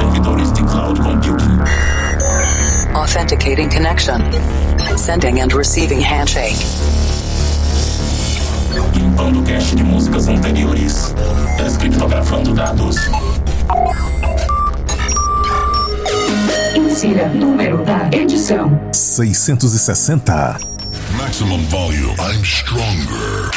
servidores de cloud computing. Authenticating connection. Sending and receiving handshake. Limpando cache de músicas anteriores. Descriptografando dados. Insira número da edição: 660. Maximum volume. I'm stronger.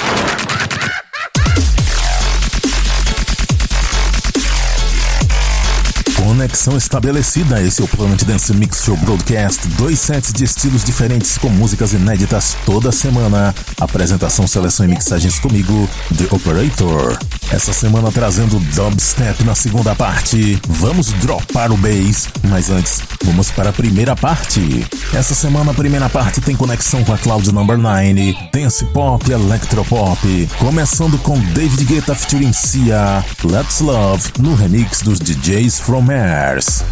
Conexão estabelecida. Esse é o Planet Dance Mix Show Broadcast. Dois sets de estilos diferentes com músicas inéditas toda semana. Apresentação, seleção e mixagens comigo, The Operator. Essa semana trazendo dubstep na segunda parte. Vamos dropar o bass, mas antes, vamos para a primeira parte. Essa semana a primeira parte tem conexão com a Cloud Number 9, Dance Pop e Electropop. Começando com David Guetta featuring Sia, Let's Love, no remix dos DJs From Mars.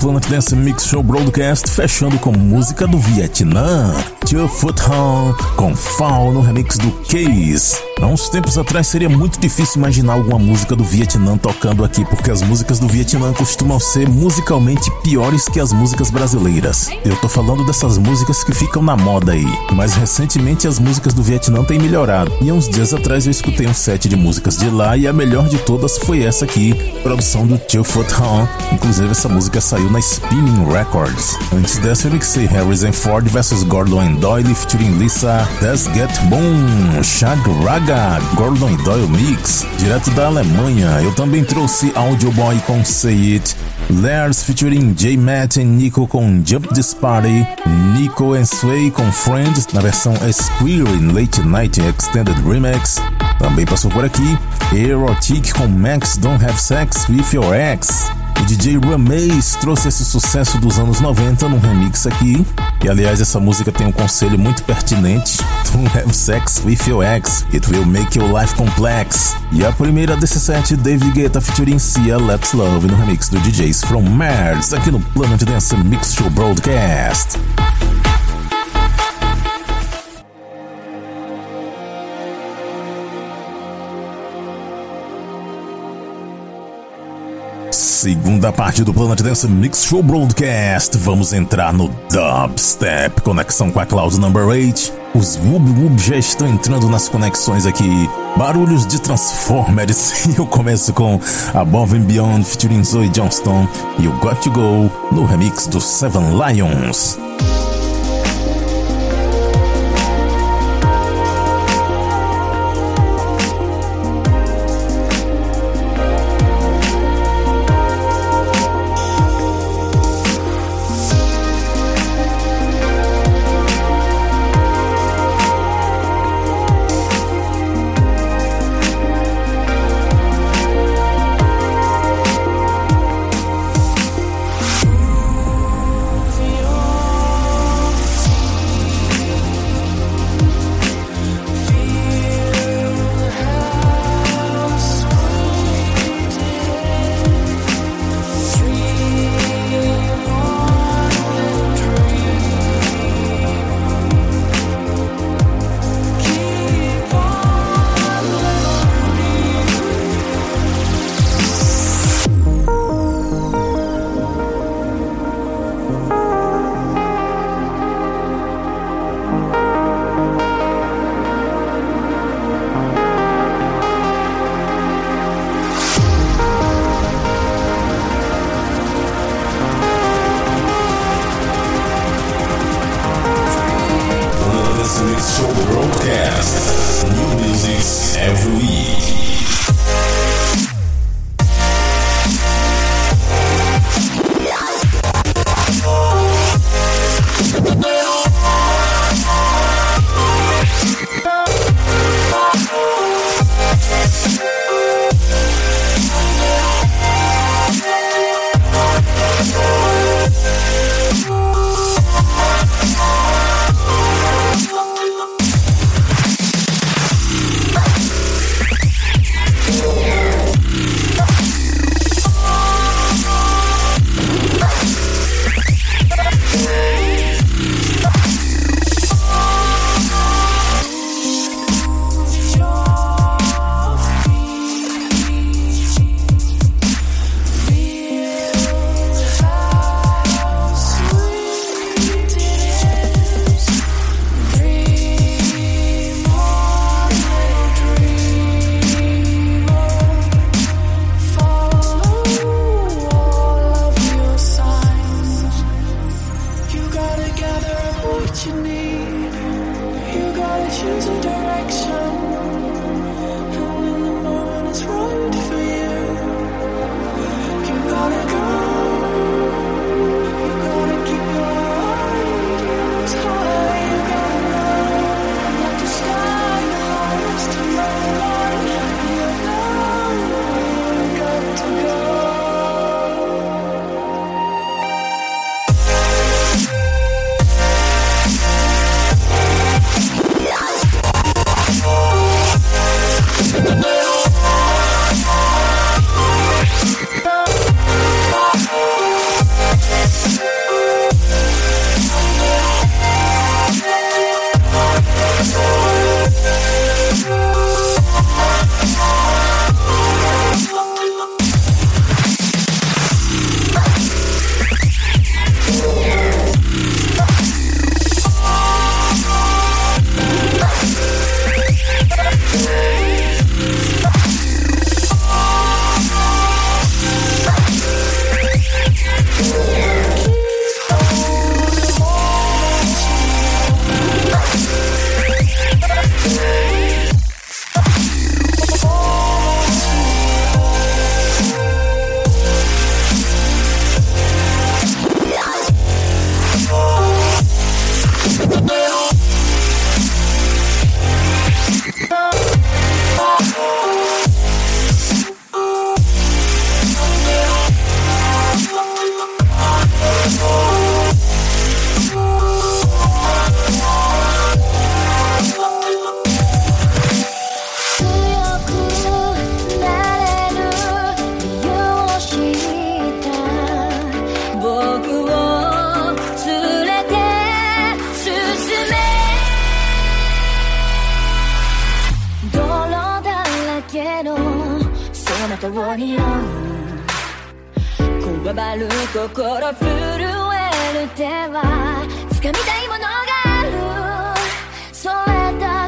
Planet Dance Mix Show Broadcast, fechando com música do Vietnã. Two Foot Home com Fall no remix do Case. Há uns tempos atrás seria muito difícil imaginar alguma música do Vietnã tocando aqui, porque as músicas do Vietnã costumam ser musicalmente piores que as músicas brasileiras. Eu tô falando dessas músicas que ficam na moda aí, mas recentemente as músicas do Vietnã têm melhorado. E há uns dias atrás eu escutei um set de músicas de lá e a melhor de todas foi essa aqui, produção do Two Foot Home. Inclusive essa música saiu na Spinning Records. Antes dessa eu mixei Harrison Ford vs Gordon Doyle featuring Lisa That's Get Boom, Shag Raga, Gordon Doyle Mix, direto da Alemanha. Eu também trouxe Audio Boy com Say It, Lars featuring J Matt e Nico com Jump This Party, Nico and Sway com Friends na versão Square Late Night Extended Remix. Também passou por aqui Erotic com Max Don't Have Sex With Your Ex. O DJ Rameis trouxe esse sucesso dos anos 90 num remix aqui. E aliás, essa música tem um conselho muito pertinente: Don't have sex with your ex, it will make your life complex. E a primeira desse set, David Guetta featuring Sia Let's Love no remix do DJs from Mars, aqui no Planet Dance Mix Show Broadcast. Segunda parte do Planet Dance Mix Show Broadcast. Vamos entrar no Dubstep, conexão com a Cloud Number 8. Os Wub Wub já estão entrando nas conexões aqui. Barulhos de Transformers. E eu começo com Above and Beyond featuring Zoe Johnston e o Got to Go no remix do Seven Lions. こわばる心震える手は掴みたいものがあるそれだ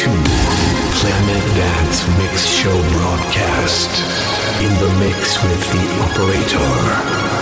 to Planet Dance Mix Show broadcast in the mix with the operator.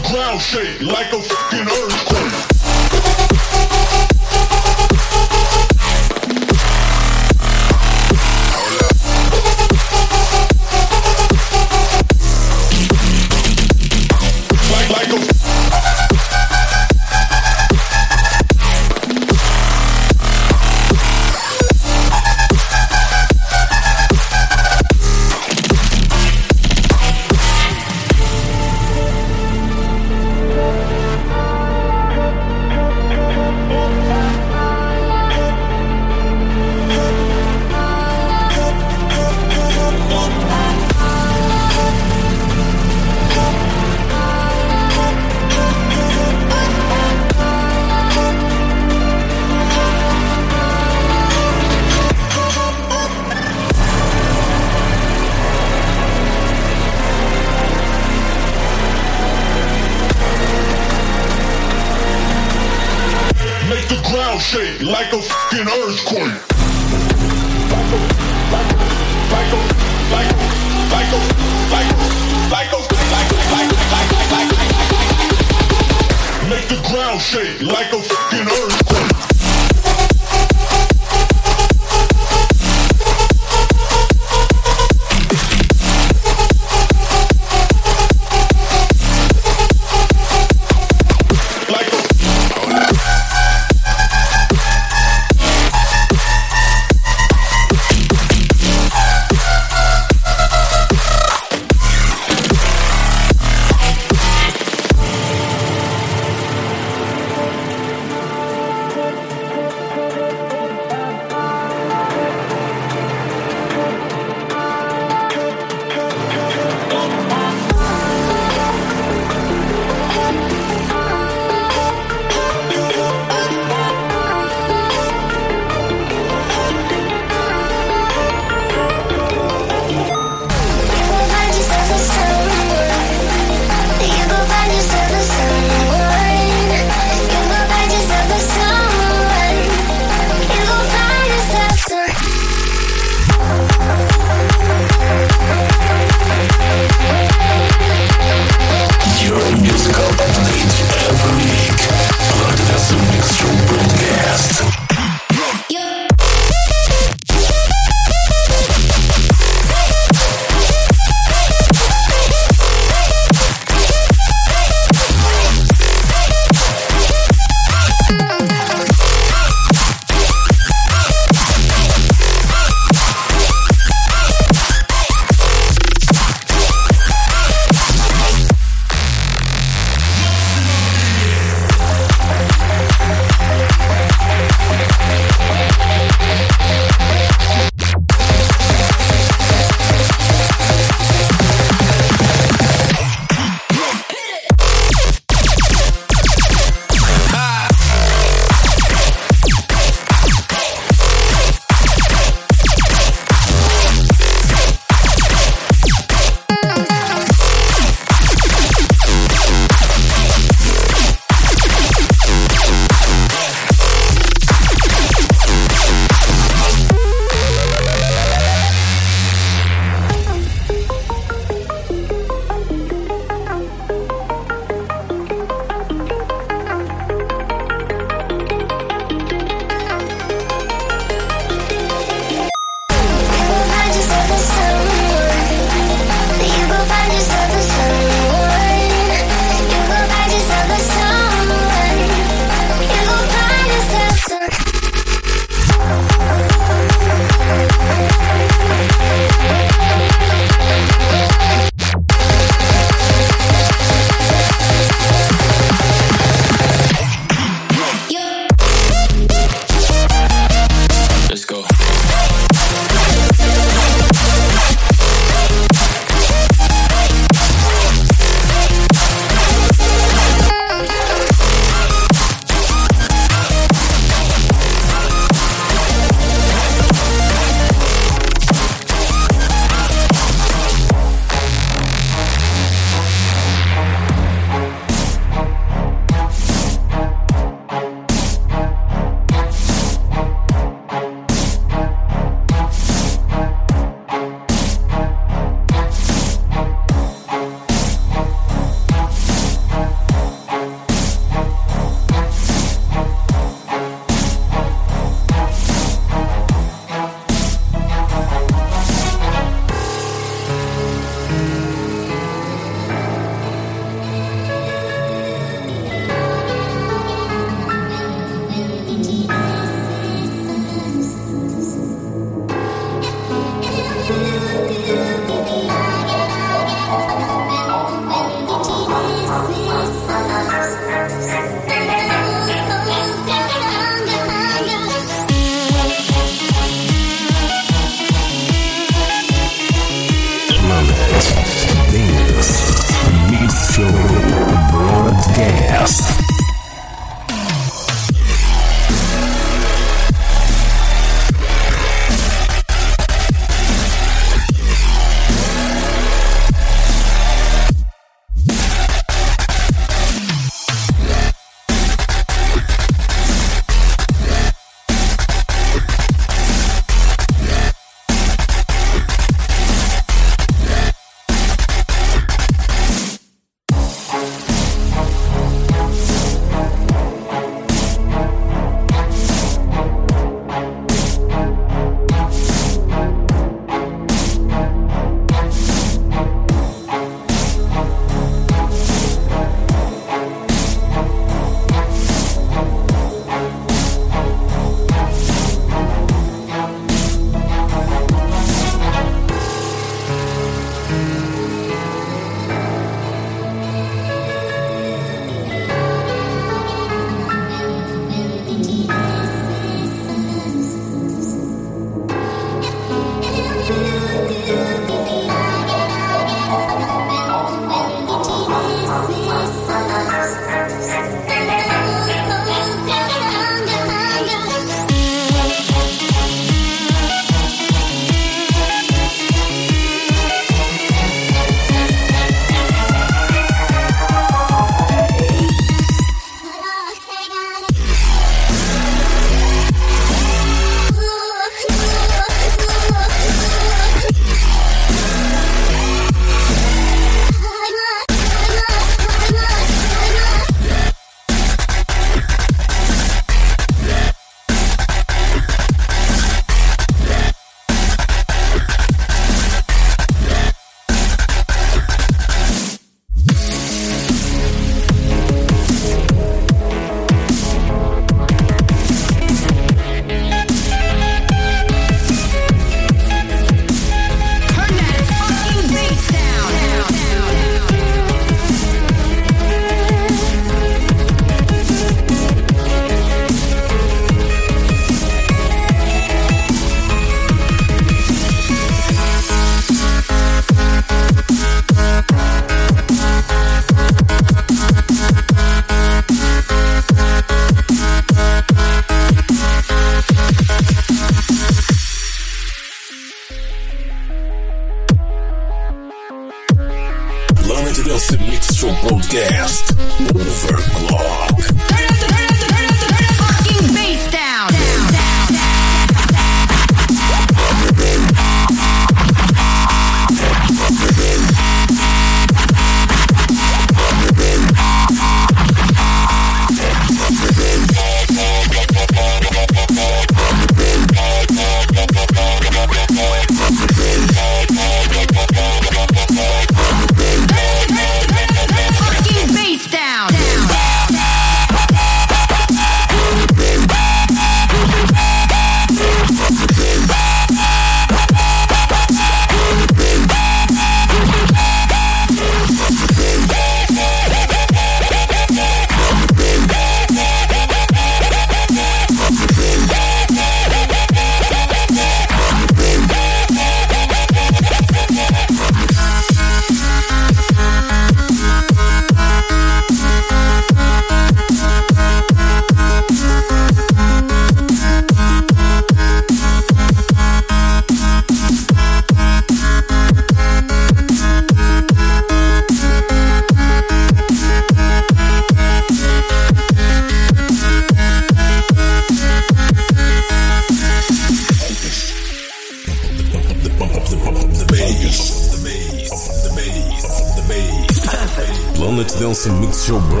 Fritando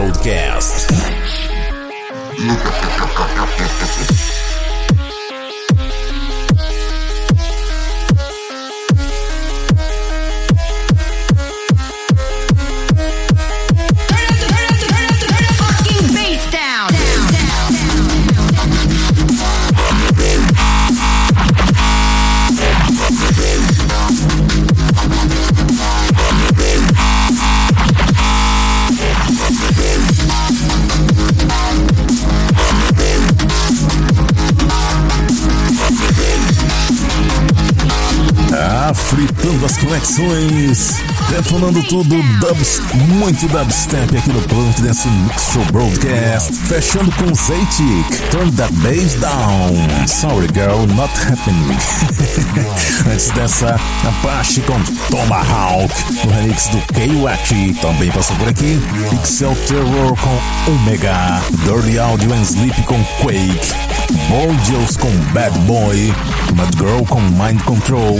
as conexões. Detonando tudo, dubs, muito dubstep aqui no Planet Dance Mix Show Broadcast. Fechando com Zaytik, Turn That Bass Down. Sorry Girl, Not Happening. Antes dessa, Apache com Tomahawk, no remix do K-Wachi. Também passou por aqui, Pixel Terror com Omega, Dirty Audio and Sleep com Quake, Borgios com Bad Boy, Mad Girl com Mind Control,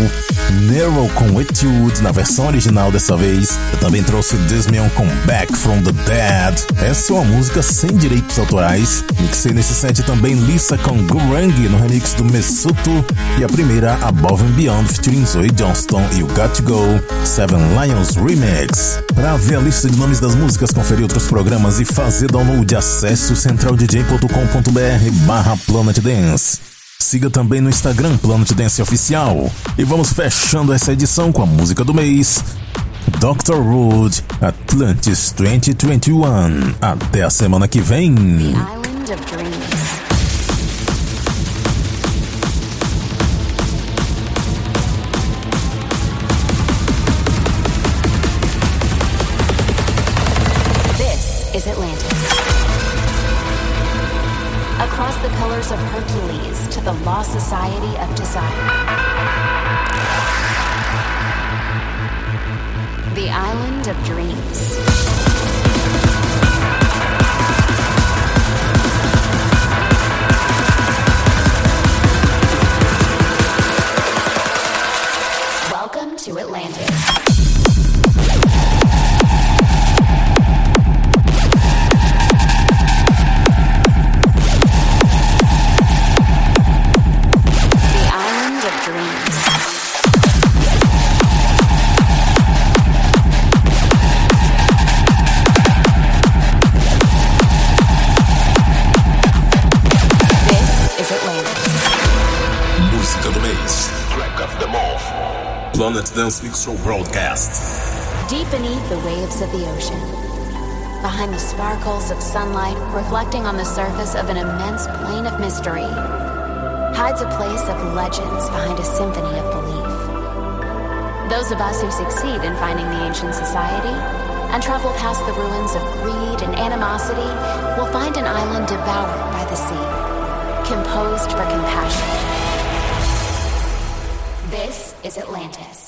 Nero com Etude na versão original dessa vez. Eu também trouxe Desmion com Back from the Dead. Essa é uma música sem direitos autorais. Mixei nesse set também Lisa com Gurang no remix do Mesuto. E a primeira, Above and Beyond, featuring Zoe Johnston e o Got to Go, Seven Lions Remix. Para ver a lista de nomes das músicas, conferir outros programas e fazer download, acesse o centraldj.com.br barra Planet Dance. Siga também no Instagram Planet Dance Oficial. E vamos fechando essa edição com a música do mês. Dr. Rude, Atlantis 2021. Até a semana que vem. Society of Desire. Dance Mix Show Broadcast. Deep beneath the waves of the ocean, behind the sparkles of sunlight reflecting on the surface of an immense plain of mystery, hides a place of legends behind a symphony of belief. Those of us who succeed in finding the ancient society and travel past the ruins of greed and animosity will find an island devoured by the sea, composed for compassion. This is Atlantis.